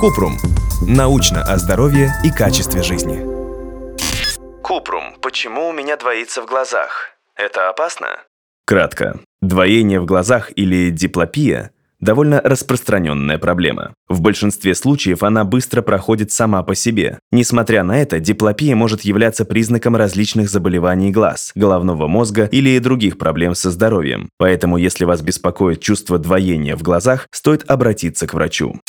Купрум. Научно о здоровье и качестве жизни. Купрум. Почему у меня двоится в глазах? Это опасно? Кратко. Двоение в глазах или диплопия – довольно распространенная проблема. В большинстве случаев она быстро проходит сама по себе. Несмотря на это, диплопия может являться признаком различных заболеваний глаз, головного мозга или других проблем со здоровьем. Поэтому, если вас беспокоит чувство двоения в глазах, стоит обратиться к врачу.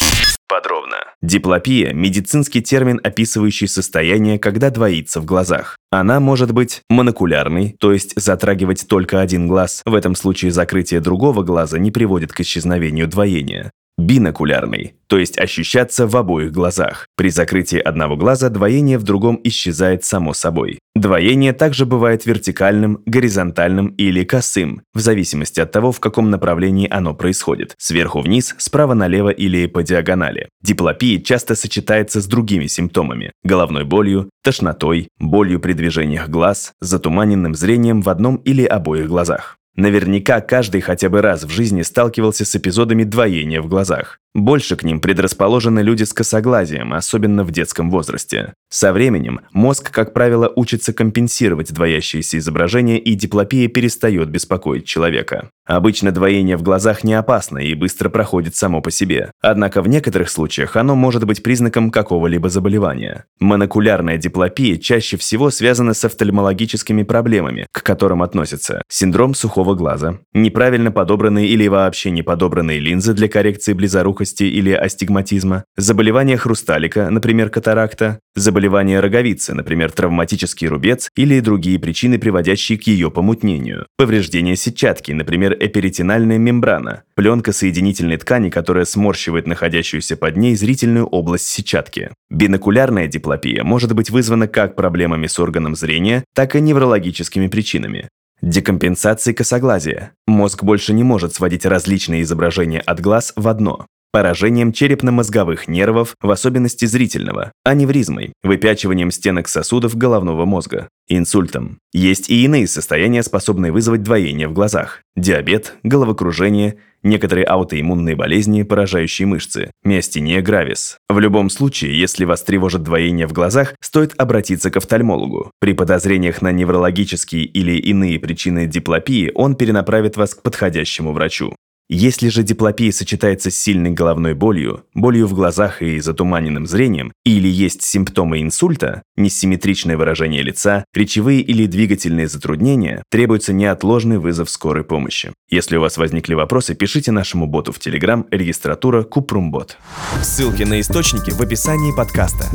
Подробно. Диплопия – медицинский термин, описывающий состояние, когда двоится в глазах. Она может быть монокулярной, то есть затрагивать только один глаз. В этом случае закрытие другого глаза не приводит к исчезновению двоения бинокулярный, то есть ощущаться в обоих глазах. При закрытии одного глаза двоение в другом исчезает само собой. Двоение также бывает вертикальным, горизонтальным или косым, в зависимости от того, в каком направлении оно происходит – сверху вниз, справа налево или по диагонали. Диплопия часто сочетается с другими симптомами – головной болью, тошнотой, болью при движениях глаз, затуманенным зрением в одном или обоих глазах. Наверняка каждый хотя бы раз в жизни сталкивался с эпизодами двоения в глазах. Больше к ним предрасположены люди с косоглазием, особенно в детском возрасте. Со временем мозг, как правило, учится компенсировать двоящиеся изображения, и диплопия перестает беспокоить человека. Обычно двоение в глазах не опасно и быстро проходит само по себе. Однако в некоторых случаях оно может быть признаком какого-либо заболевания. Монокулярная диплопия чаще всего связана с офтальмологическими проблемами, к которым относятся синдром сухого глаза, неправильно подобранные или вообще не подобранные линзы для коррекции близорукости, легкости или астигматизма, заболевания хрусталика, например, катаракта, заболевания роговицы, например, травматический рубец или другие причины, приводящие к ее помутнению, повреждение сетчатки, например, эперитинальная мембрана, пленка соединительной ткани, которая сморщивает находящуюся под ней зрительную область сетчатки. Бинокулярная диплопия может быть вызвана как проблемами с органом зрения, так и неврологическими причинами. Декомпенсация косоглазия. Мозг больше не может сводить различные изображения от глаз в одно поражением черепно-мозговых нервов, в особенности зрительного, аневризмой, выпячиванием стенок сосудов головного мозга, инсультом. Есть и иные состояния, способные вызвать двоение в глазах. Диабет, головокружение, некоторые аутоиммунные болезни, поражающие мышцы, миостения гравис. В любом случае, если вас тревожит двоение в глазах, стоит обратиться к офтальмологу. При подозрениях на неврологические или иные причины диплопии он перенаправит вас к подходящему врачу. Если же диплопия сочетается с сильной головной болью, болью в глазах и затуманенным зрением, или есть симптомы инсульта, несимметричное выражение лица, речевые или двигательные затруднения, требуется неотложный вызов скорой помощи. Если у вас возникли вопросы, пишите нашему боту в Telegram регистратура Купрумбот. Ссылки на источники в описании подкаста.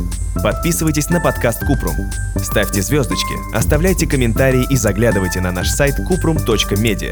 Подписывайтесь на подкаст Купрум. Ставьте звездочки, оставляйте комментарии и заглядывайте на наш сайт kuprum.media.